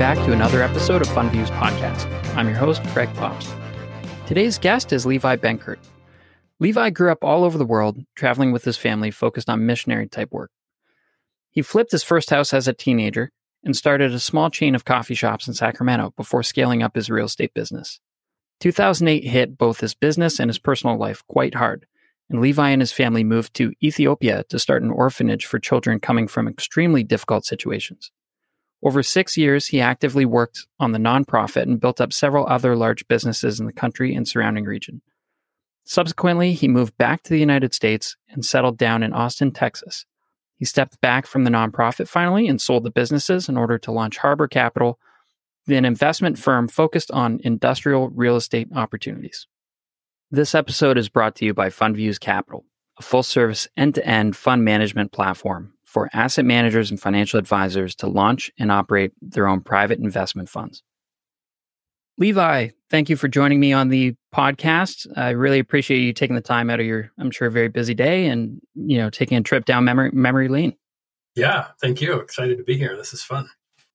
back to another episode of FundViews Podcast. I'm your host, Greg Pops. Today's guest is Levi Benkert. Levi grew up all over the world, traveling with his family focused on missionary type work. He flipped his first house as a teenager and started a small chain of coffee shops in Sacramento before scaling up his real estate business. 2008 hit both his business and his personal life quite hard, and Levi and his family moved to Ethiopia to start an orphanage for children coming from extremely difficult situations. Over six years, he actively worked on the nonprofit and built up several other large businesses in the country and surrounding region. Subsequently, he moved back to the United States and settled down in Austin, Texas. He stepped back from the nonprofit finally and sold the businesses in order to launch Harbor Capital, an investment firm focused on industrial real estate opportunities. This episode is brought to you by FundViews Capital, a full service end to end fund management platform for asset managers and financial advisors to launch and operate their own private investment funds. Levi, thank you for joining me on the podcast. I really appreciate you taking the time out of your, I'm sure, very busy day and you know taking a trip down memory memory lane. Yeah, thank you. Excited to be here. This is fun.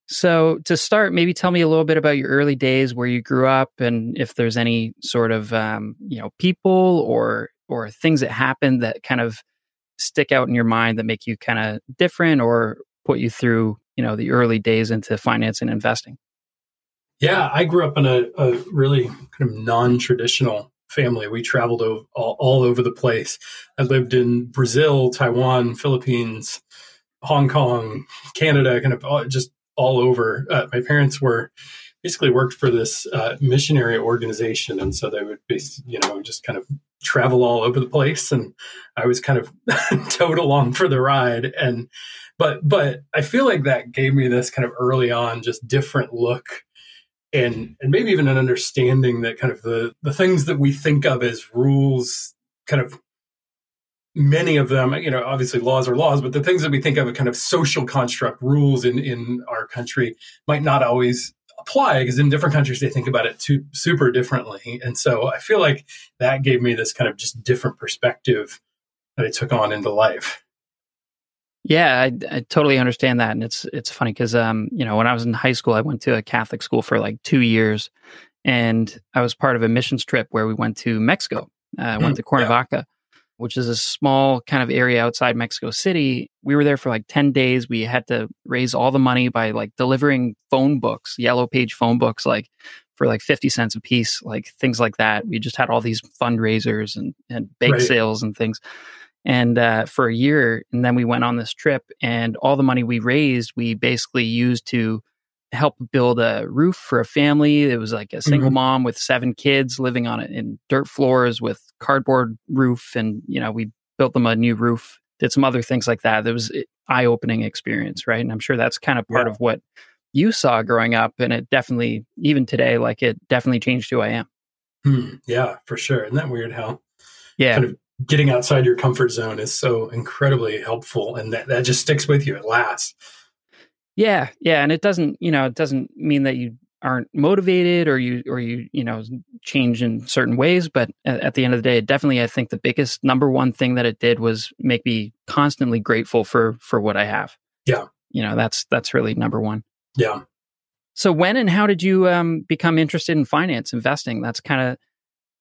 So, to start, maybe tell me a little bit about your early days, where you grew up, and if there's any sort of um, you know people or or things that happened that kind of stick out in your mind that make you kind of different or put you through you know the early days into finance and investing. Yeah, I grew up in a, a really kind of non-traditional family. We traveled all, all over the place. I lived in Brazil, Taiwan, Philippines, Hong Kong, Canada, kind of all, just all over. Uh, my parents were basically worked for this uh, missionary organization, and so they would be, you know, just kind of travel all over the place, and I was kind of towed along for the ride. And but but I feel like that gave me this kind of early on just different look. And, and maybe even an understanding that kind of the, the things that we think of as rules kind of many of them, you know, obviously laws are laws, but the things that we think of a kind of social construct rules in, in our country might not always apply because in different countries they think about it too, super differently. And so I feel like that gave me this kind of just different perspective that I took on into life. Yeah, I, I totally understand that, and it's it's funny because um, you know when I was in high school, I went to a Catholic school for like two years, and I was part of a missions trip where we went to Mexico. Uh, I went mm, to Cuernavaca, yeah which is a small kind of area outside Mexico City. We were there for like 10 days. We had to raise all the money by like delivering phone books, yellow page phone books, like for like 50 cents a piece, like things like that. We just had all these fundraisers and, and bake right. sales and things. And uh, for a year, and then we went on this trip, and all the money we raised, we basically used to help build a roof for a family. It was like a single mm-hmm. mom with seven kids living on it in dirt floors with cardboard roof, and you know we built them a new roof. Did some other things like that. It was eye opening experience, right? And I'm sure that's kind of part yeah. of what you saw growing up, and it definitely, even today, like it definitely changed who I am. Hmm. Yeah, for sure. Isn't that weird how? Yeah. Kind of getting outside your comfort zone is so incredibly helpful, and that that just sticks with you. It lasts. Yeah, yeah, and it doesn't, you know, it doesn't mean that you aren't motivated or you or you you know change in certain ways but at, at, the end of the day it definitely i think the biggest number one thing that it did was make me constantly grateful for for what i have. Yeah. You know that's that's really number one. Yeah. So when and how did you um, become interested in finance investing? That's kind of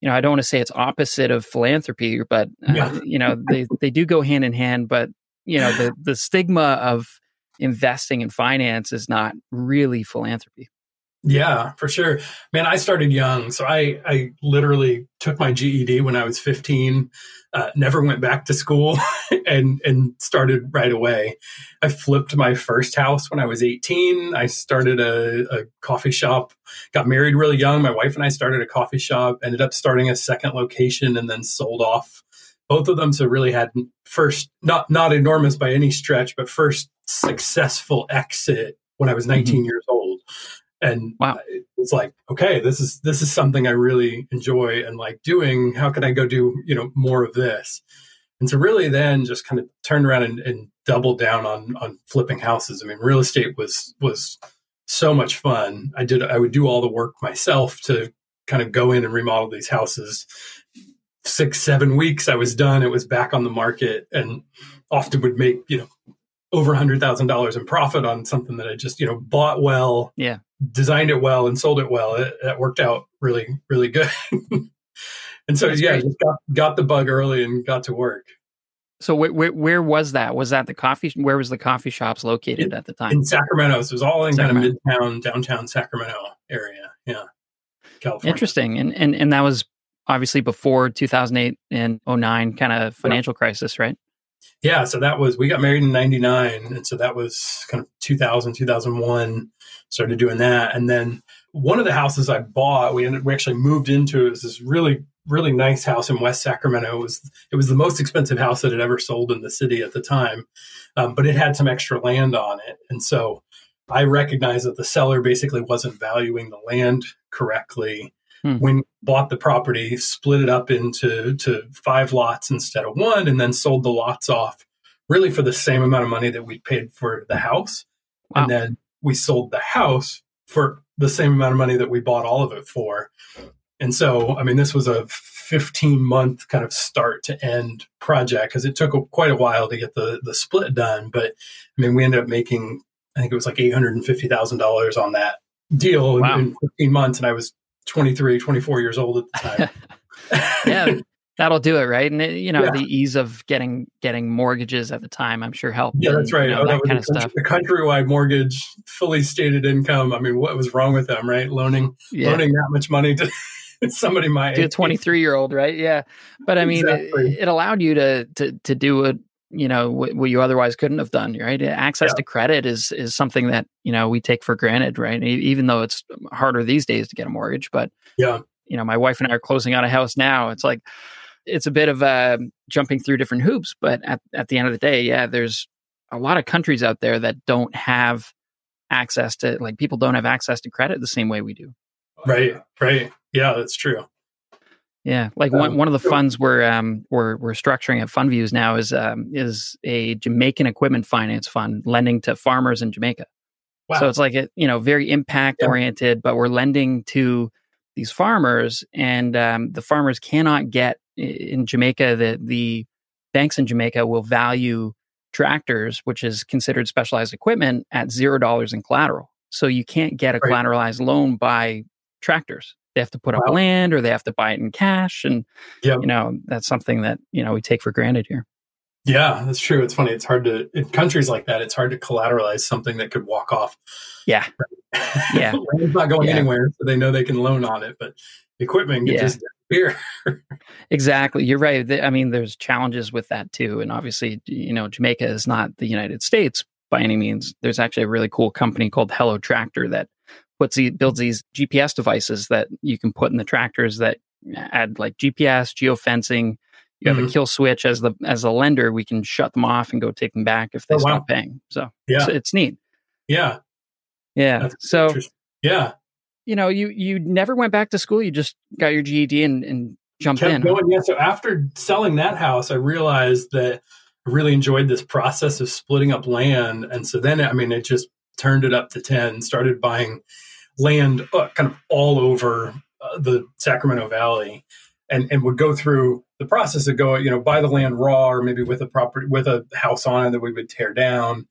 you know i don't want to say it's opposite of philanthropy but uh, yeah. you know they they do go hand in hand but you know the the stigma of investing in finance is not really philanthropy. Yeah, for sure. Man, I started young. So I, I literally took my GED when I was 15, uh, never went back to school and, and started right away. I flipped my first house when I was 18. I started a, a coffee shop, got married really young. My wife and I started a coffee shop, ended up starting a second location and then sold off both of them so really had first not not enormous by any stretch but first successful exit when i was 19 mm-hmm. years old. And wow. it's like okay this is this is something i really enjoy and like doing. How can i go do you know more of this? And so really then just kind of turned around and, and doubled down on on flipping houses. I mean real estate was was so much fun. I did i would do all the work myself to kind of go in and remodel these houses six, seven weeks, I was done. It was back on the market and often would make, you know, over a hundred thousand dollars in profit on something that I just you know bought well, yeah, designed it well, and sold it well. It, it worked out really really good. and so That's yeah, great. just got got the bug early and got to work So wh- wh- where was that? Was that the coffee? Where was the coffee shops located at the time? in Sacramento. So it was all in kind of midtown, downtown Sacramento area. Yeah, California. Interesting, and and and that was obviously before 2008 and 09 kind of financial crisis, right? Yeah, so that was we got married in 99 and so that was kind of 2000 2001 started doing that and then one of the houses I bought we ended we actually moved into it was this really really nice house in West Sacramento it was it was the most expensive house that had ever sold in the city at the time um, but it had some extra land on it and so I recognized that the seller basically wasn't valuing the land correctly Hmm. when bought the property, split it up into to five lots instead of one, and then sold the lots off really for the same amount of money that we paid for the house. Wow. And then we sold the house for the same amount of money that we bought all of it for. And so, I mean, this was a 15 month kind of start to end project because it took a, quite a while to get the, the split done. But I mean, we ended up making, I think it was like $850,000 on that deal in- Wow. in 15 months. And I was 23, 24 years old at the time. yeah, that'll do it, right? And it, you know Yeah. the ease of getting getting mortgages at the time, I'm sure helped. Yeah, that's right. you know, oh, that that kind a, of country, stuff. a countrywide mortgage, fully stated income. I mean, what was wrong with them, right? Loaning Yeah. loaning that much money to somebody my to a 23 year old, right? Yeah, but I mean, Exactly. it, it allowed you to to to do what you know what, what you otherwise couldn't have done, right? Access Yeah. to credit is is something that you know we take for granted, right? Even though it's harder these days to get a mortgage, but Yeah. you know, my wife and I are closing on a house now. It's like it's a bit of uh, jumping through different hoops, but at at the end of the day, yeah, there's a lot of countries out there that don't have access to like people don't have access to credit the same way we do. Right, right. Yeah, that's true. Yeah, like one, Um, one of the funds we're um, we're we're structuring at FundViews now is um, is a Jamaican equipment finance fund lending to farmers in Jamaica. Wow. So it's like a you know very impact oriented, but we're lending to these farmers, and um, the farmers cannot get in Jamaica. The the banks in Jamaica will value tractors, which is considered specialized equipment, at zero dollars in collateral. So you can't get a Right. collateralized loan by tractors. They have to put up Wow. land, or they have to buy it in cash, and Yep. you know that's something that you know we take for granted here. Yeah, that's true. It's funny. It's hard to in countries like that. It's hard to collateralize something that could walk off. Yeah, Yeah. Land's not going Yeah. anywhere, so they know they can loan on it. But equipment can Yeah. just disappear. Exactly. You're right. I mean, there's challenges with that too. And obviously, you know, Jamaica is not the United States by any means. There's actually a really cool company called Hello Tractor that puts the, builds these GPS devices that you can put in the tractors that add like GPS, geofencing. You have a Mhm. kill switch as the as a lender. We can shut them off and go take them back if they Oh, wow. stop paying. So Yeah, it's, it's neat. yeah. Yeah. That's so yeah, you know, you you never went back to school. You just got your GED and, and jumped kept in. going. Yeah. So after selling that house, I realized that I really enjoyed this process of splitting up land, and so then I mean, it just turned it up to ten. Started buying land uh, kind of all over uh, the Sacramento Valley, and and would go through the process of going, you know, buy the land raw or maybe with a property with a house on it that we would tear down.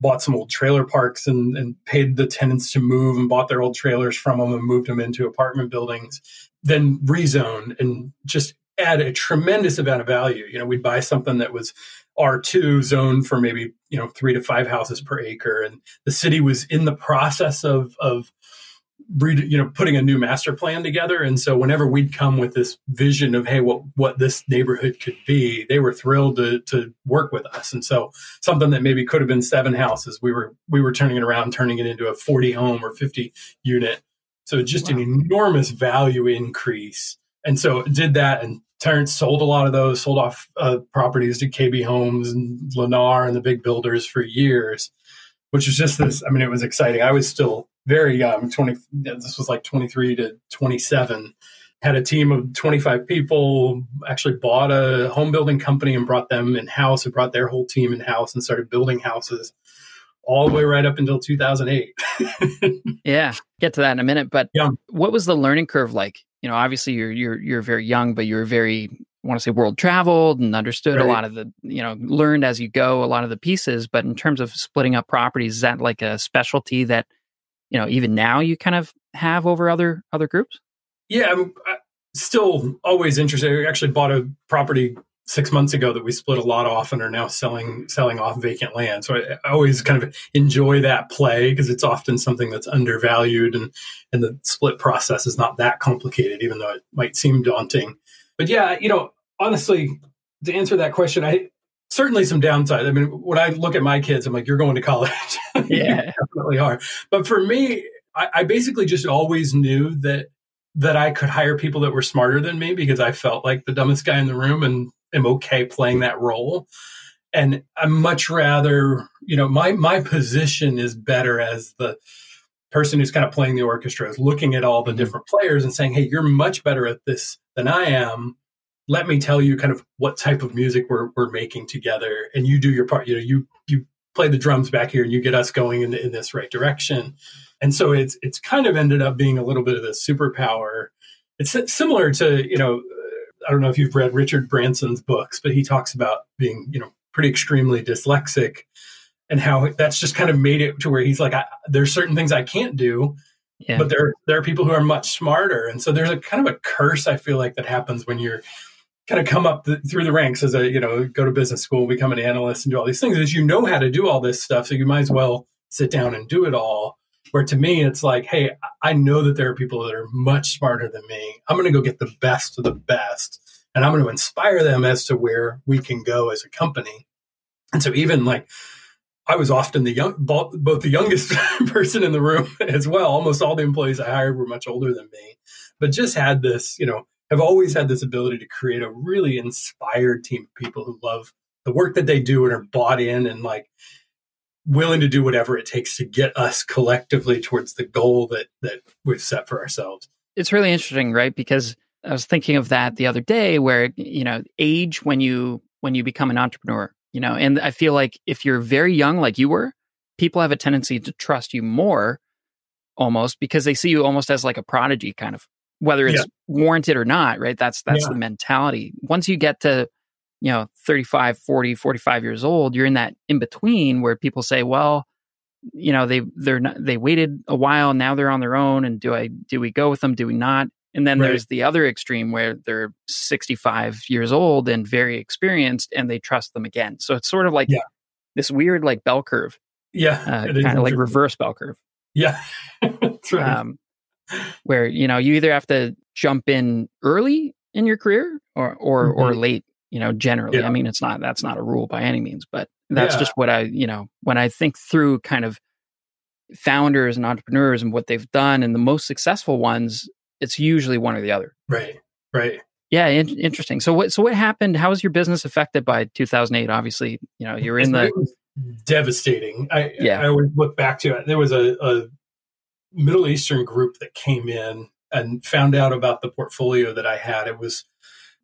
Bought some old trailer parks and, and paid the tenants to move and bought their old trailers from them and moved them into apartment buildings. Then rezone and just add a tremendous amount of value. You know, we'd buy something that was R2 zone for maybe, you know, three to five houses per acre. And the city was in the process of, of, you know, putting a new master plan together. And so whenever we'd come with this vision of, hey, what, what this neighborhood could be, they were thrilled to, to work with us. And so something that maybe could have been seven houses, we were, we were turning it around, turning it into a 40 home or 50 unit. So just an enormous value increase. And so did that and turned sold a lot of those, sold off uh, properties to KB Homes and Lennar and the big builders for years, which was just this. I mean, it was exciting. I was still very young. Twenty. This was like twenty three to twenty seven. Had a team of twenty five people. Actually bought a home building company and brought them in house. And brought their whole team in house and started building houses all the way right up until two thousand eight. Yeah, get to that in a minute. But Yeah. what was the learning curve like? You know, obviously you're you're you're very young, but you're very want to say world traveled and understood Right. a lot of the, you know, learned as you go a lot of the pieces. But in terms of splitting up properties, is that like a specialty that, you know, even now you kind of have over other other groups? Yeah, I'm uh, still always interested. I actually bought a property six months ago that we split a lot off and are now selling selling off vacant land. So I, I always kind of enjoy that play because it's often something that's undervalued and and the split process is not that complicated, even though it might seem daunting. But yeah, you know, honestly, to answer that question, I certainly some downside. I mean, when I look at my kids, I'm like, you're going to college. Yeah. definitely are. But for me, I, I basically just always knew that that I could hire people that were smarter than me because I felt like the dumbest guy in the room and am okay playing that role. And I'm much rather, you know, my my position is better as the person who's kind of playing the orchestra, is looking at all the Mhm. different players and saying, "Hey, you're much better at this than I am." Let me tell you kind of what type of music we're we're making together, and you do your part. You know, you you play the drums back here, and you get us going in, in this right direction. And so it's it's kind of ended up being a little bit of a superpower. It's similar to you know, I don't know if you've read Richard Branson's books, but he talks about being you know pretty extremely dyslexic, and how that's just kind of made it to where he's like, I, there's certain things I can't do, Yeah. but there there are people who are much smarter, and so there's a kind of a curse I feel like that happens when you're kind of come up the, through the ranks as a you know go to business school, become an analyst, and do all these things. Is you know how to do all this stuff, so you might as well sit down and do it all. Where to me, it's like, hey, I know that there are people that are much smarter than me. I'm going to go get the best of the best, and I'm going to inspire them as to where we can go as a company. And so, even like I was often the young, both the youngest person in the room as well. Almost all the employees I hired were much older than me, but just had this, you know, have always had this ability to create a really inspired team of people who love the work that they do and are bought in and like willing to do whatever it takes to get us collectively towards the goal that that we've set for ourselves. it's really interesting, right? Because I was thinking of that the other day where, you know, age when you when you become an entrepreneur, you know, and I feel like if you're very young like you were, people have a tendency to trust you more almost because they see you almost as like a prodigy kind of whether it's Yeah. warranted or not, right? That's that's Yeah. the mentality. Once you get to you know 35 40 45 years old you're in that in between where people say well you know they they're not they waited a while now they're on their own and do i do we go with them do we not and then Right. there's the other extreme where they're 65 years old and very experienced and they trust them again so it's sort of like Yeah. this weird like bell curve Yeah, uh, kind of like reverse bell curve Yeah, right. um, where you know you either have to jump in early in your career or or or late you know generally. Yeah. i mean it's not that's not a rule by any means but that's Yeah. just what i you know when i think through kind of founders and entrepreneurs and what they've done and the most successful ones it's usually one or the other right, right. yeah in- interesting so what so what happened how was your business affected by 2008 obviously you know you're in the devastating. I Yeah. I always look back to it. There was a, a Middle Eastern group that came in and found out about the portfolio that I had. It was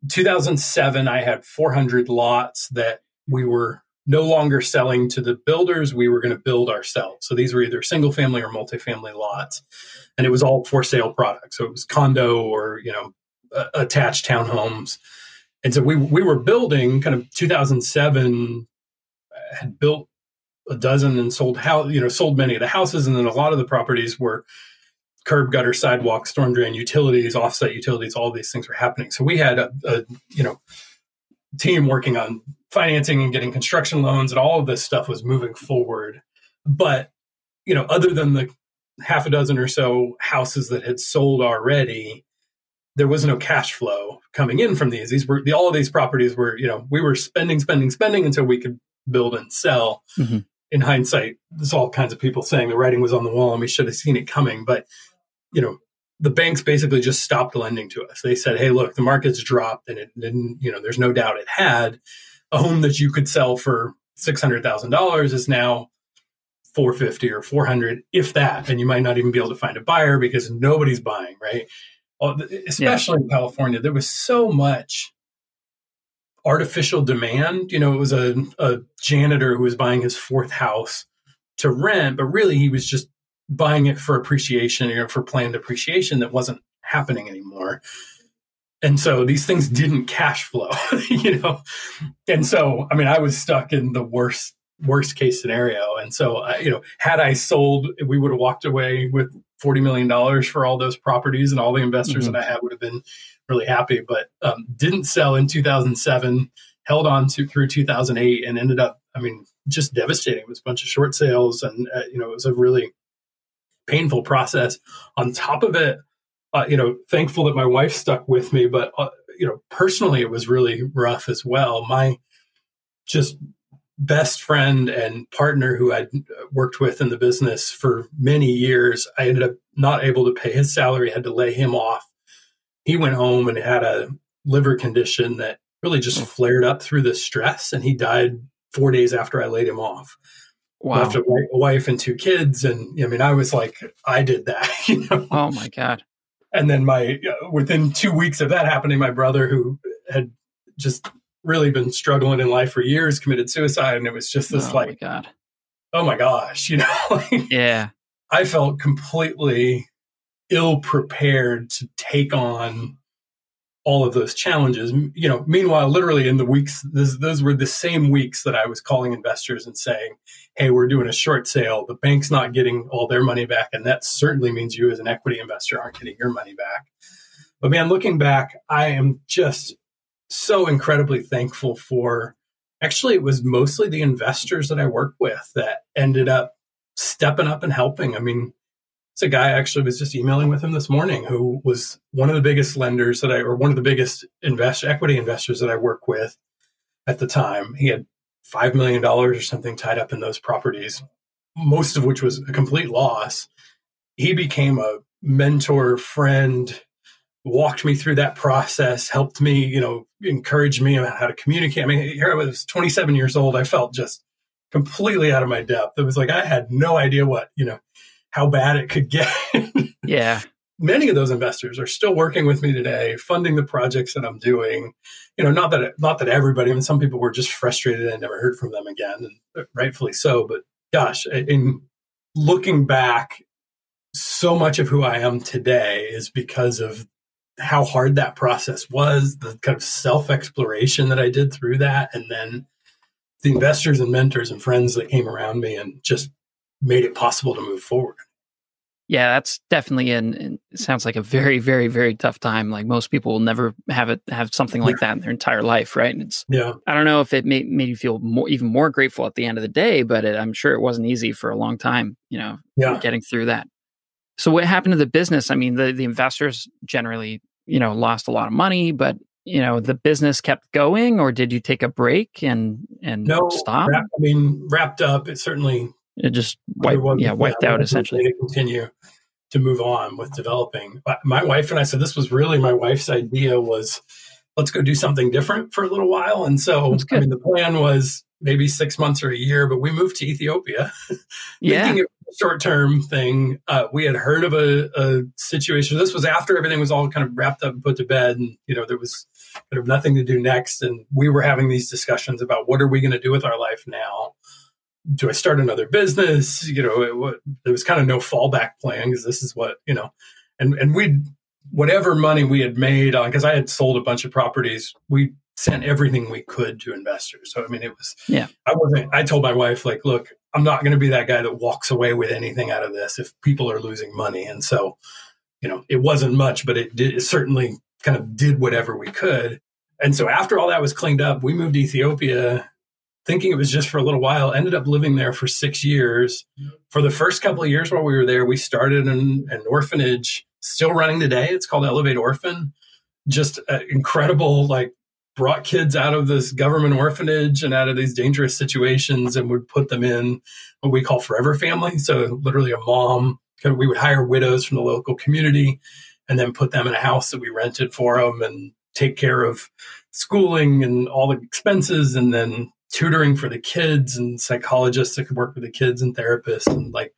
2007. I had 400 lots that we were no longer selling to the builders. We were going to build ourselves. So these were either single family or multifamily lots, and it was all for sale products. So it was condo or you know uh, attached townhomes. And so we we were building kind of 2007 had built a dozen and sold how you know sold many of the houses and then a lot of the properties were curb gutter sidewalk storm drain utilities offsite utilities all these things were happening so we had a, a you know team working on financing and getting construction loans and all of this stuff was moving forward but you know other than the half a dozen or so houses that had sold already there was no cash flow coming in from these these were the, all of these properties were you know we were spending spending spending until we could build and sell. Mhm. In hindsight, there's all kinds of people saying the writing was on the wall and we should have seen it coming. But, you know, the banks basically just stopped lending to us. They said, hey, look, the market's dropped and it didn't, you know, there's no doubt it had. A home that you could sell for $600,000 is now 450 or 400 if that and you might not even be able to find a buyer because nobody's buying right Well, especially in california there was so much artificial demand. You know, it was a, a janitor who was buying his fourth house to rent, but really he was just buying it for appreciation or for planned appreciation that wasn't happening anymore. and so these things didn't cash flow, you know. And so, I mean, I was stuck in the worst worst case scenario. And so, uh, you know, had I sold, we would have walked away with forty million dollars for all those properties, and all the investors mm-hmm. that I had would have been really happy. But um, didn't sell in 2007. Held on to through 2008 and ended up, I mean, just devastating. It was a bunch of short sales, and uh, you know, it was a really painful process. On top of it, uh, you know, thankful that my wife stuck with me, but uh, you know, personally, it was really rough as well. My just best friend and partner who I'd worked with in the business for many years, I ended up not able to pay his salary, had to lay him off. He went home and had a liver condition that really just flared up through the stress, and he died four days after I laid him off. Wow. Left a wife and two kids, and I mean, I was like, I did that. You know? Oh my god! And then my uh, within two weeks of that happening, my brother, who had just really been struggling in life for years, committed suicide, and it was just this oh like, my god, oh my gosh, you know? like, yeah, I felt completely ill prepared to take on all of those challenges. You know, meanwhile, literally in the weeks, this, those were the same weeks that I was calling investors and saying, "Hey, we're doing a short sale. The bank's not getting all their money back, and that certainly means you, as an equity investor, aren't getting your money back." But man, looking back, I am just so incredibly thankful for. Actually, it was mostly the investors that I worked with that ended up stepping up and helping. I mean, it's a guy I actually was just emailing with him this morning who was one of the biggest lenders that I, or one of the biggest invest equity investors that I work with at the time. He had $5 million or something tied up in those properties, most of which was a complete loss. He became a mentor, friend, walked me through that process, helped me, you know, encouraged me about how to communicate. I mean, here I was 27 years old. I felt just completely out of my depth. It was like I had no idea what, you know, how bad it could get. yeah. Many of those investors are still working with me today, funding the projects that I'm doing. You know, not that not that everybody. I mean, some people were just frustrated and never heard from them again, and uh, rightfully so. But gosh, in looking back, so much of who I am today is because of how hard that process was, the kind of self exploration that I did through that, and then the investors and mentors and friends that came around me and just made it possible to move forward. Yeah, that's definitely. It sounds like a very, very, very tough time. Like most people will never have it have something like that in their entire life, right? And it's yeah. I don't know if it made made you feel more, even more grateful at the end of the day, but it, I'm sure it wasn't easy for a long time. You know, yeah. getting through that. So what happened to the business? I mean, the the investors generally, you know, lost a lot of money, but you know, the business kept going, or did you take a break and and no, stop? Wrap, I mean, wrapped up. It certainly it just wiped, yeah, wiped out essentially. To continue to move on with developing. My wife and I said this was really my wife's idea was let's go do something different for a little while. And so I mean the plan was maybe six months or a year, but we moved to Ethiopia. yeah. Short term thing. Uh, we had heard of a, a, situation. This was after everything was all kind of wrapped up and put to bed, and you know there was kind of nothing to do next. And we were having these discussions about what are we going to do with our life now do I start another business? You know, it, there was kind of no fallback plan because this is what you know, and and we whatever money we had made on because I had sold a bunch of properties, we sent everything we could to investors. So I mean, it was yeah. I wasn't. I told my wife like, look, I'm not going to be that guy that walks away with anything out of this if people are losing money, and so you know, it wasn't much, but it did it certainly kind of did whatever we could. And so after all that was cleaned up, we moved to Ethiopia thinking it was just for a little while, ended up living there for six years. For the first couple of years while we were there, we started an, an orphanage, still running today. It's called Elevate Orphan. Just uh, incredible, like brought kids out of this government orphanage and out of these dangerous situations and would put them in what we call forever family. So literally a mom, we would hire widows from the local community and then put them in a house that we rented for them and take care of schooling and all the expenses and then tutoring for the kids and psychologists that could work with the kids and therapists and like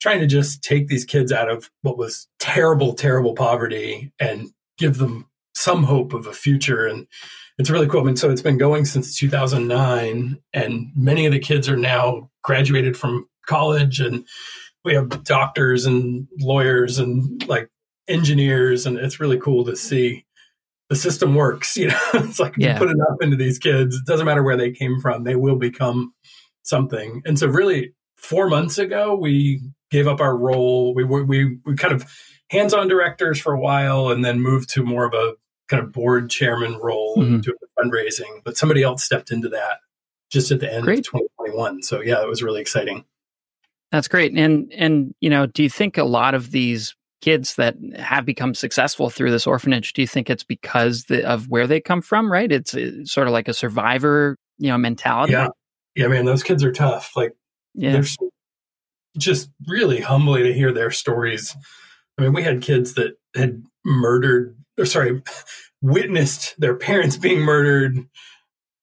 trying to just take these kids out of what was terrible, terrible poverty and give them some hope of a future. And it's really cool. I mean, so it's been going since 2009, and many of the kids are now graduated from college, and we have doctors and lawyers and like engineers, and it's really cool to see the system works. You know, it's like yeah. you put enough into these kids, it doesn't matter where they came from, they will become something. And so, really, four months ago, we gave up our role. We we we kind of hands-on directors for a while, and then moved to more of a kind of board chairman role mm-hmm. and doing fundraising. But somebody else stepped into that just at the end great. of 2021. So yeah, it was really exciting. That's great. And and you know, do you think a lot of these kids that have become successful through this orphanage, do you think it's because the, of where they come from? Right? It's, it's, sort of like a survivor, you know, mentality. Yeah, yeah, man, those kids are tough. Like, yeah, they're just really humbly to hear their stories. I mean, we had kids that had murdered, or sorry, witnessed their parents being murdered,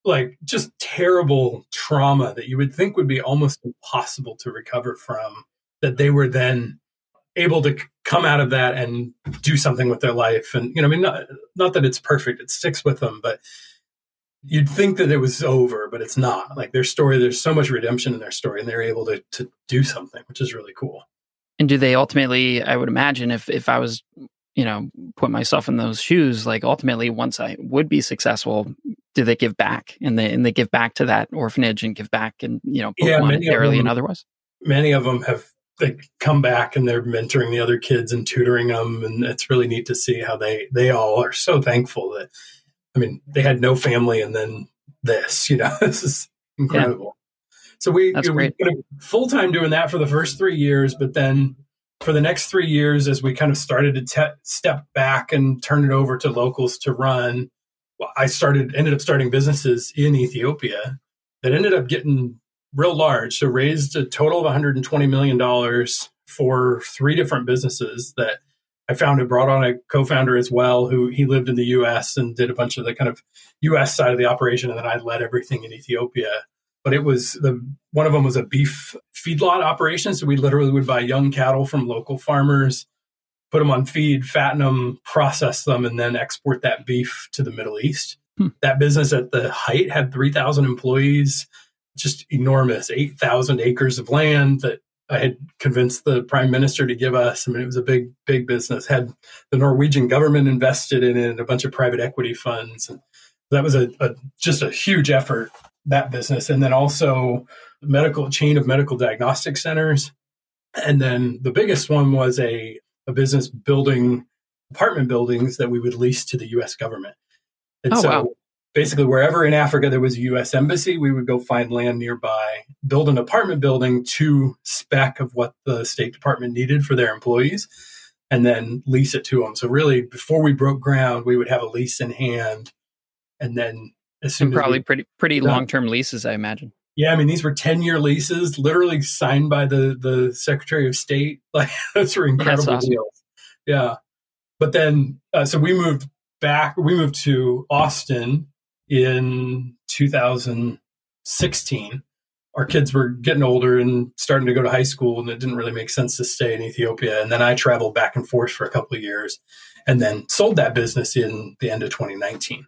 like just terrible trauma that you would think would be almost impossible to recover from that they were then able to come out of that and do something with their life. And you know i mean not, not that it's perfect it sticks with them but you'd think that it was over but it's not. Like their story there's so much redemption in their story and they're able to to do something which is really cool. And do they ultimately i would imagine if if i was you know put myself in those shoes like ultimately once i would be successful do they give back? And they and they give back to that orphanage and give back and you know yeah, monetarily them, and otherwise? many of them have they come back and they're mentoring the other kids and tutoring them and it's really neat to see how they they all are so thankful that i mean they had no family and then this you know this is incredible yeah. so we, That's we full time doing that for the first three years but then for the next three years, as we kind of started to te- step back and turn it over to locals to run, I started ended up starting businesses in Ethiopia that ended up getting real large. So raised a total of 120 million dollars for three different businesses that I founded. Brought on a co-founder as well, who he lived in the U.S. and did a bunch of the kind of U.S. side of the operation, and then I led everything in Ethiopia but it was the one of them was a beef feedlot operation. So we literally would buy young cattle from local farmers, put them on feed, fatten them, process them, and then export that beef to the Middle East. Hmm. That business at the height had 3,000 employees, just enormous, 8,000 acres of land that I had convinced the prime minister to give us. I mean, it was a big, big business. Had the Norwegian government invested in it, and a bunch of private equity funds. And that was a, a just a huge effort that business, and then also medical chain of medical diagnostic centers. And then the biggest one was a, a business building apartment buildings that we would lease to the US government. And oh, so wow. Basically wherever in Africa there was a US embassy, we would go find land nearby, build an apartment building to spec of what the State Department needed for their employees, and then lease it to them. So really before we broke ground, we would have a lease in hand and then as soon and probably pretty pretty long term leases, I imagine. Yeah, I mean these were ten year leases, literally signed by the the Secretary of State. Like those were incredible awesome. deals. Yeah, but then uh, so we moved back. We moved to Austin in 2016. Our kids were getting older and starting to go to high school, and it didn't really make sense to stay in Ethiopia. And then I traveled back and forth for a couple of years, and then sold that business in the end of 2019.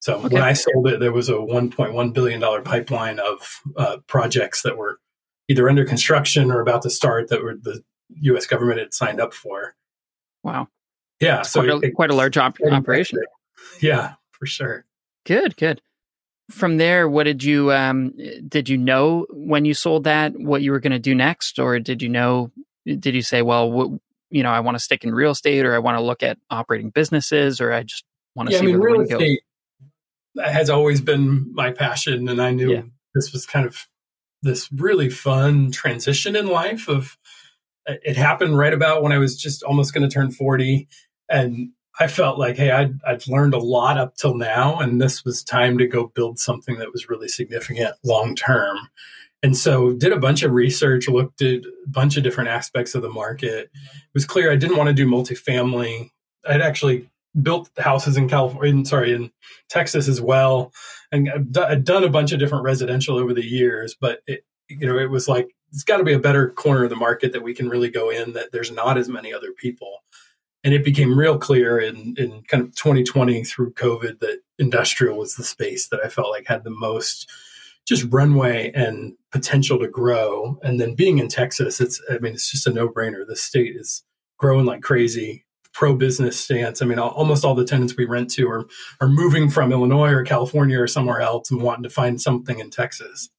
So okay. when I sold it, there was a 1.1 billion dollar pipeline of uh, projects that were either under construction or about to start that were the U.S. government had signed up for. Wow. Yeah, That's so quite a, it, quite a large op- operation. Yeah, for sure. Good, good. From there, what did you um, did you know when you sold that what you were going to do next, or did you know? Did you say, well, what, you know, I want to stick in real estate, or I want to look at operating businesses, or I just want to yeah, see I mean, where real estate, goes? has always been my passion, and I knew yeah. this was kind of this really fun transition in life. Of it happened right about when I was just almost going to turn forty, and I felt like, hey, I'd, I'd learned a lot up till now, and this was time to go build something that was really significant long term. And so, did a bunch of research, looked at a bunch of different aspects of the market. It was clear I didn't want to do multifamily. I'd actually built houses in California, sorry, in Texas as well, and I've, d- I've done a bunch of different residential over the years. But it, you know, it was like it's got to be a better corner of the market that we can really go in. That there's not as many other people, and it became real clear in in kind of 2020 through COVID that industrial was the space that I felt like had the most just runway and potential to grow. And then being in Texas, it's I mean, it's just a no brainer. The state is growing like crazy pro business stance. I mean, almost all the tenants we rent to are are moving from Illinois or California or somewhere else and wanting to find something in Texas.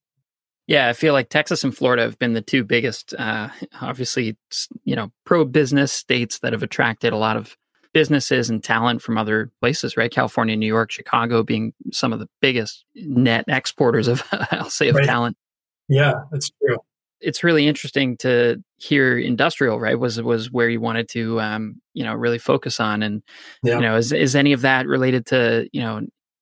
Yeah, I feel like Texas and Florida have been the two biggest, uh, obviously, you know, pro business states that have attracted a lot of businesses and talent from other places, right? California, New York, Chicago being some of the biggest net exporters of, I'll say, of right. talent. Yeah, that's true. It's really interesting to hear industrial, right? Was was where you wanted to, um, you know, really focus on, and yeah. you know, is is any of that related to you know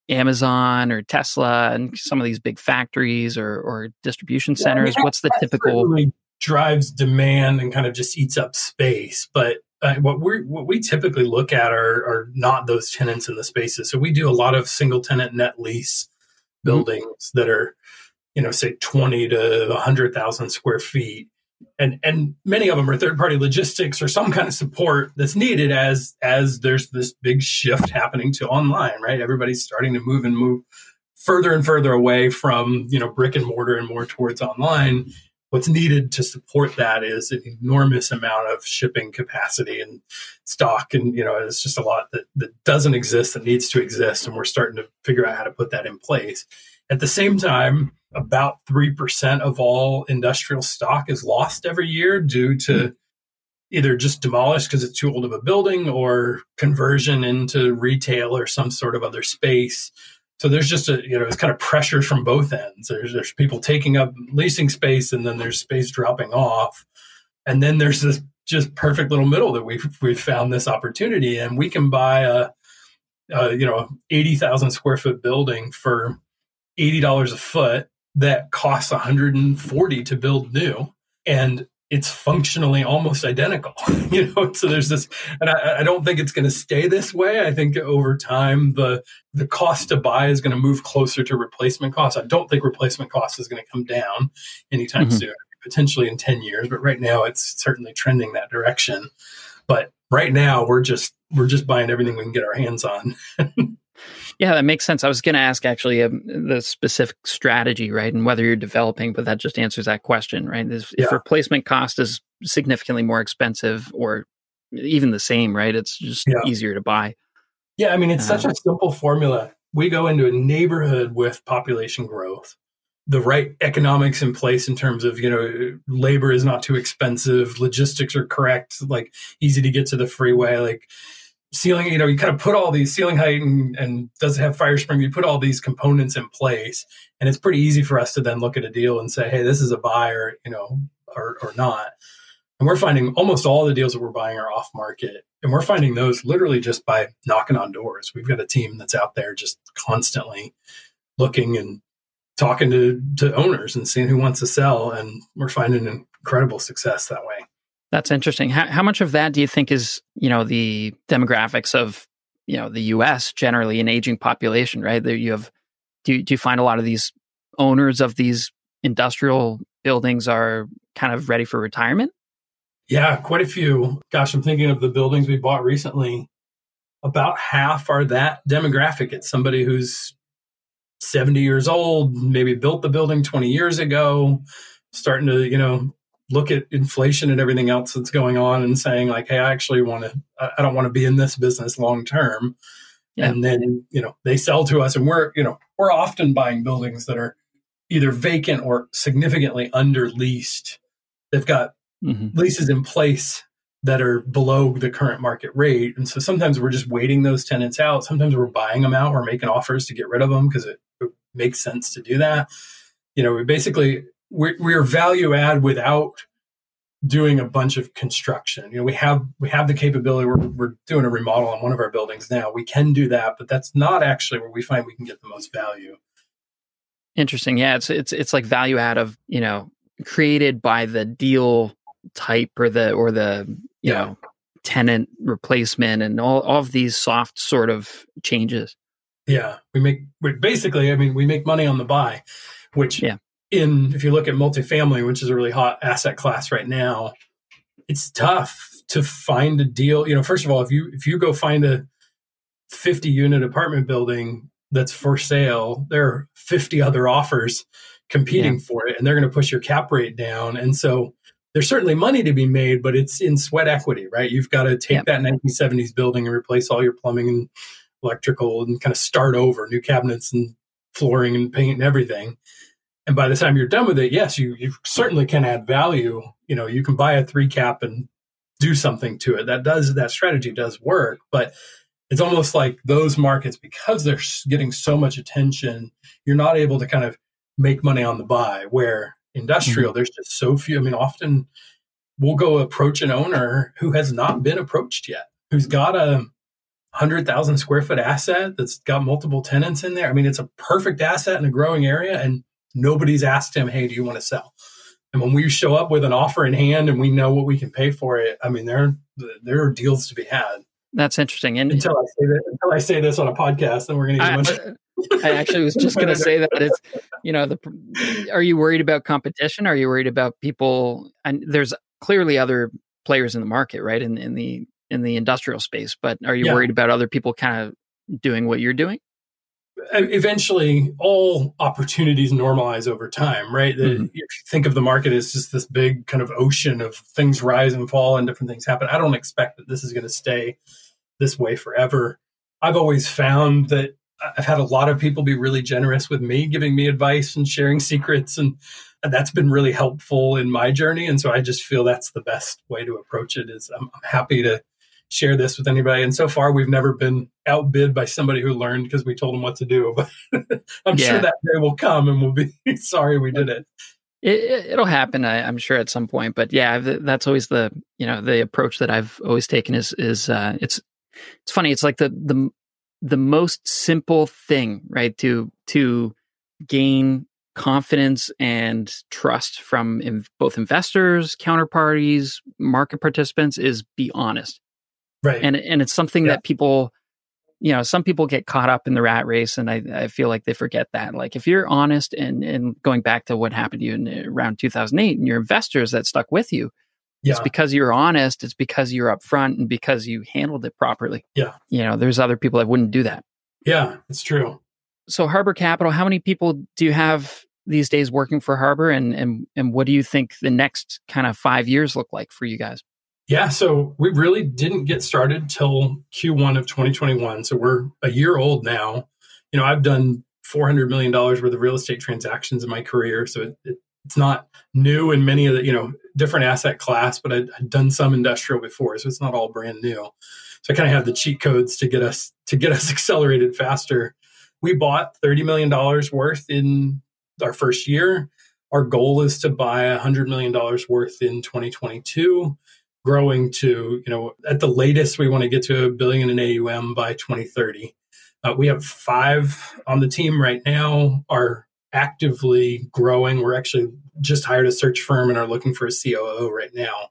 Amazon or Tesla and some of these big factories or, or distribution centers? Yeah, What's the typical drives demand and kind of just eats up space? But uh, what we what we typically look at are are not those tenants in the spaces. So we do a lot of single tenant net lease mm-hmm. buildings mm-hmm. that are, you know, say twenty to hundred thousand square feet, and and many of them are third party logistics or some kind of support that's needed as as there's this big shift happening to online right? Everybody's starting to move and move further and further away from you know brick and mortar and more towards online. What's needed to support that is an enormous amount of shipping capacity and stock and you know it's just a lot that, that doesn't exist that needs to exist and we're starting to figure out how to put that in place. At the same time about 3% of all industrial stock is lost every year due to mm-hmm. either just demolished because it's too old of a building or conversion into retail or some sort of other space. So there's just a, you know, it's kind of pressure from both ends. There's, there's people taking up leasing space and then there's space dropping off. And then there's this just perfect little middle that we've, we've found this opportunity and we can buy a, a you know, 80,000 square foot building for $80 a foot that costs 140 to build new and it's functionally almost identical you know? So there's this and i, I don't think it's going to stay this way. I think over time the the cost to buy is going to move closer to replacement cost i don't think replacement cost is going to come down anytime mm-hmm. soon potentially in 10 years but right now it's certainly trending that direction. But right now we're just we're just buying everything we can get our hands on Yeah, that makes sense. I was going to ask actually um, the specific strategy, right, and whether you're developing, but that just answers that question, right? If, yeah. if replacement cost is significantly more expensive or even the same, right? It's just yeah. easier to buy. Yeah, I mean, it's such a uh, simple formula. We go into a neighborhood with population growth, the right economics in place in terms of you know labor is not too expensive, logistics are correct, like easy to get to the freeway, like ceiling, you know, you kind of put all these ceiling height and, and does it have fire spring? You put all these components in place, and it's pretty easy for us to then look at a deal and say, hey, this is a buyer, you know, or, or not. And we're finding almost all the deals that we're buying are off market. And we're finding those literally just by knocking on doors. We've got a team that's out there just constantly looking and talking to, to owners and seeing who wants to sell. And we're finding incredible success that way. That's interesting. How, how much of that do you think is, you know, the demographics of, you know, the U.S. generally an aging population, right? There you have, do do you find a lot of these owners of these industrial buildings are kind of ready for retirement? Yeah, quite a few. Gosh, I'm thinking of the buildings we bought recently. About half are that demographic. It's somebody who's 70 years old, maybe built the building 20 years ago, starting to, you know, look at inflation and everything else that's going on and saying like hey i actually want to i don't want to be in this business long term. Yeah. and then you know they sell to us and we're you know we're often buying buildings that are either vacant or significantly under leased they've got mm-hmm. leases in place that are below the current market rate. And so sometimes we're just waiting those tenants out. Sometimes we're buying them out. We're making offers to get rid of them because it, it makes sense to do that. You know we basically we're, we're value add without doing a bunch of construction. You know, we have we have the capability. We're, we're doing a remodel on one of our buildings now. We can do that, but that's not actually where we find we can get the most value. Interesting. Yeah, it's it's it's like value add of you know created by the deal type or the or the you yeah. know tenant replacement and all, all of these soft sort of changes. Yeah, we make we basically. I mean, we make money on the buy, which yeah in if you look at multifamily, which is a really hot asset class right now, it's tough to find a deal. You know, first of all, if you if you go find a 50 unit apartment building that's for sale, there are 50 other offers competing yeah. for it and they're going to push your cap rate down. And so there's certainly money to be made, but it's in sweat equity, right? You've got to take yep. that 1970s building and replace all your plumbing and electrical and kind of start over, new cabinets and flooring and paint and everything. And by the time you're done with it, yes, you, you certainly can add value. You know, you can buy a three cap and do something to it. That does that strategy does work, but it's almost like those markets because they're getting so much attention, you're not able to kind of make money on the buy. Where industrial, mm-hmm. there's just so few. I mean, often we'll go approach an owner who has not been approached yet, who's got a hundred thousand square foot asset that's got multiple tenants in there. I mean, it's a perfect asset in a growing area, and nobody's asked him, "Hey, do you want to sell?" And when we show up with an offer in hand and we know what we can pay for it, I mean, there there are deals to be had. That's interesting. And until I say that, until I say this on a podcast, then we're going to get much. I actually was just going to say that it's, you know, the, are you worried about competition? Are you worried about people? And there's clearly other players in the market, right? In, in the, in the industrial space, but are you yeah. worried about other people kind of doing what you're doing? Eventually, all opportunities normalize over time, right? Mm-hmm. If you think of the market as just this big kind of ocean of things rise and fall and different things happen, I don't expect that this is going to stay this way forever. I've always found that I've had a lot of people be really generous with me, giving me advice and sharing secrets, and, and, that's been really helpful in my journey. And so I just feel that's the best way to approach it. Is I'm, I'm happy to share this with anybody. And so far, we've never been outbid by somebody who learned because we told them what to do. But I'm yeah. sure that day will come, and we'll be sorry we did it. It, will happen, I, am sure, at some point. But yeah, that's always the you know the approach that I've always taken is is uh, it's it's funny. It's like the the the most simple thing, right? To to gain confidence and trust from both investors, counterparties, market participants is be honest. Right. And and it's something yeah. that people you know, some people get caught up in the rat race and I, I feel like they forget that. Like if you're honest and and going back to what happened to you in uh, around 2008 and your investors that stuck with you, yeah. It's because you're honest. It's because you're upfront and because you handled it properly. Yeah. You know, there's other people that wouldn't do that. Yeah, it's true. So Harbor Capital, how many people do you have these days working for Harbor and and and what do you think the next kind of 5 years look like for you guys? Yeah, so we really didn't get started till Q1 of 2021. So we're a year old now. You know, I've done 400 million dollars worth of real estate transactions in my career, so it, it, it's not new in many of the you know different asset class but I'd, I'd, done some industrial before so it's not all brand new so i kind of have the cheat codes to get us to get us accelerated faster we bought 30 million dollars worth in our first year our goal is to buy 100 million dollars worth in 2022 growing to you know at the latest we want to get to a billion in aum by 2030 uh, we have five on the team right now are actively growing. We're actually just hired a search firm and are looking for a COO right now.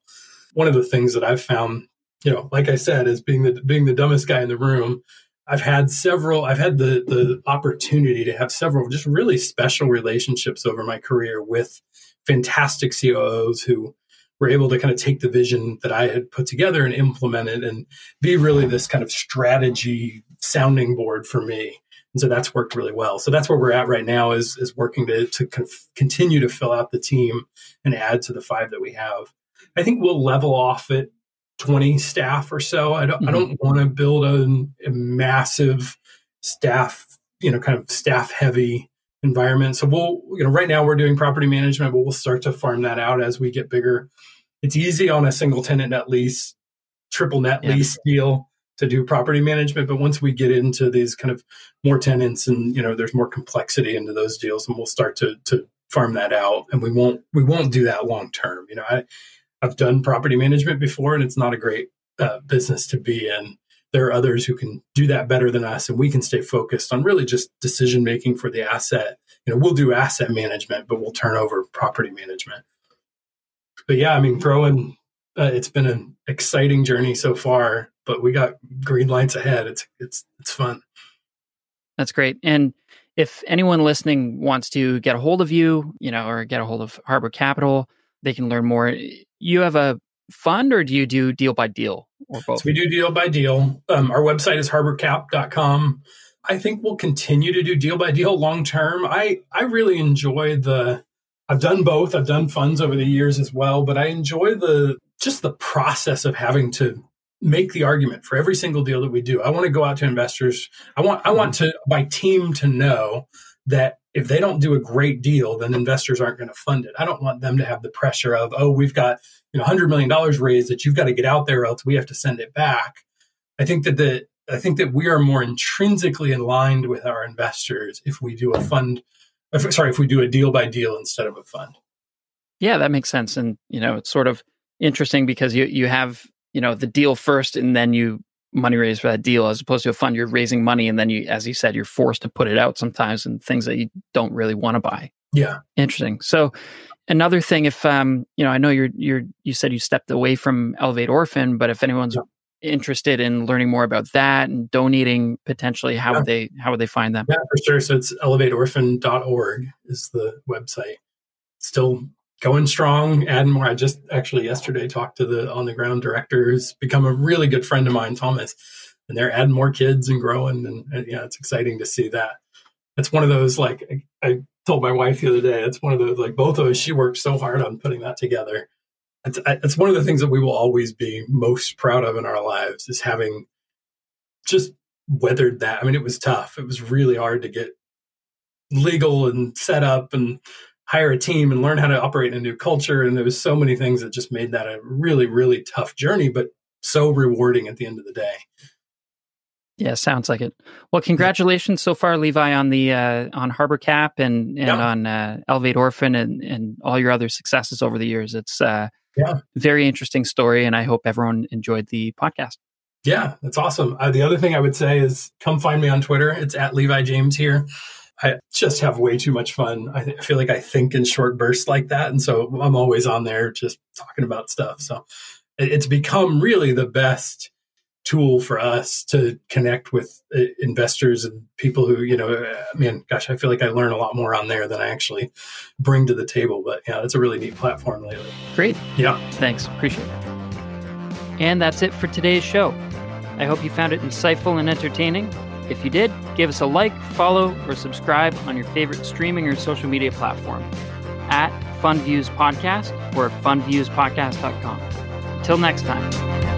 One of the things that I've found, you know, like I said, is being the being the dumbest guy in the room. I've had several. I've had the the opportunity to have several just really special relationships over my career with fantastic COOs who were able to kind of take the vision that I had put together and implement it and be really this kind of strategy sounding board for me. And so that's worked really well. So that's where we're at right now is, is working to, to continue to fill out the team and add to the five that we have. I think we'll level off at 20 staff or so. I don't, mm-hmm. I don't want to build a, a massive staff, you know, kind of staff heavy environment. So we'll, you know, right now we're doing property management, but we'll start to farm that out as we get bigger. It's easy on a single tenant net lease, triple net yeah. lease deal to do property management. But once we get into these kind of more tenants and you know there's more complexity into those deals, and we'll start to to farm that out. And we won't we won't do that long term. You know, I I've done property management before, and it's not a great uh, business to be in. There are others who can do that better than us, and we can stay focused on really just decision making for the asset. You know, we'll do asset management, but we'll turn over property management. But yeah, I mean, growing uh, it's been an exciting journey so far, but we got green lights ahead. It's it's it's fun. That's great. And if anyone listening wants to get a hold of you, you know, or get a hold of Harbor Capital, they can learn more. You have a fund or do you do deal by deal or both? So we do deal by deal. Um, our website is harborcap.com. I think we'll continue to do deal by deal long term. I I really enjoy the I've done both. I've done funds over the years as well, but I enjoy the just the process of having to make the argument for every single deal that we do. I want to go out to investors. I want I want to my team to know that if they don't do a great deal, then investors aren't going to fund it. I don't want them to have the pressure of, oh, we've got you know hundred million dollars raised that you've got to get out there, else we have to send it back. I think that the I think that we are more intrinsically aligned with our investors if we do a fund. If, sorry, if we do a deal by deal instead of a fund. Yeah, that makes sense, and you know, it's sort of interesting because you you have you know the deal first, and then you money raised for that deal as opposed to a fund you're raising money and then you as you said you're forced to put it out sometimes and things that you don't really want to buy yeah interesting so another thing if um you know i know you're you're you said you stepped away from elevate orphan but if anyone's yeah. interested in learning more about that and donating potentially how yeah. would they how would they find them yeah for sure so it's elevateorphan.org is the website still going strong, adding more. I just actually yesterday talked to the on the ground director who's become a really good friend of mine, Thomas, and they're adding more kids and growing. And, and yeah, it's exciting to see that. It's one of those like I, I, told my wife the other day. It's one of those like both of us. She worked so hard on putting that together. It's it's one of the things that we will always be most proud of in our lives is having just weathered that. I mean, it was tough. It was really hard to get legal and set up and hire a team and learn how to operate in a new culture. And there was so many things that just made that a really, really tough journey, but so rewarding at the end of the day. Yeah, sounds like it. Well, congratulations so far, Levi, on the uh, on Harbor Cap and and yeah. on uh, Elevate Orphan and and all your other successes over the years. It's uh, yeah, very interesting story, and I hope everyone enjoyed the podcast. Yeah, that's awesome. Uh, the other thing I would say is come find me on Twitter. It's at Levi James here. I just have way too much fun. I, th- I, feel like I think in short bursts like that. And so I'm always on there just talking about stuff. So it, it's become really the best tool for us to connect with uh, investors and people who, you know, I mean, gosh, I feel like I learn a lot more on there than I actually bring to the table. But yeah, it's a really neat platform lately. Great. Yeah. Thanks. Appreciate it. And that's it for today's show. I hope you found it insightful and entertaining. If you did, give us a like, follow, or subscribe on your favorite streaming or social media platform at FundViews Podcast or fundviewspodcast.com. Until next time.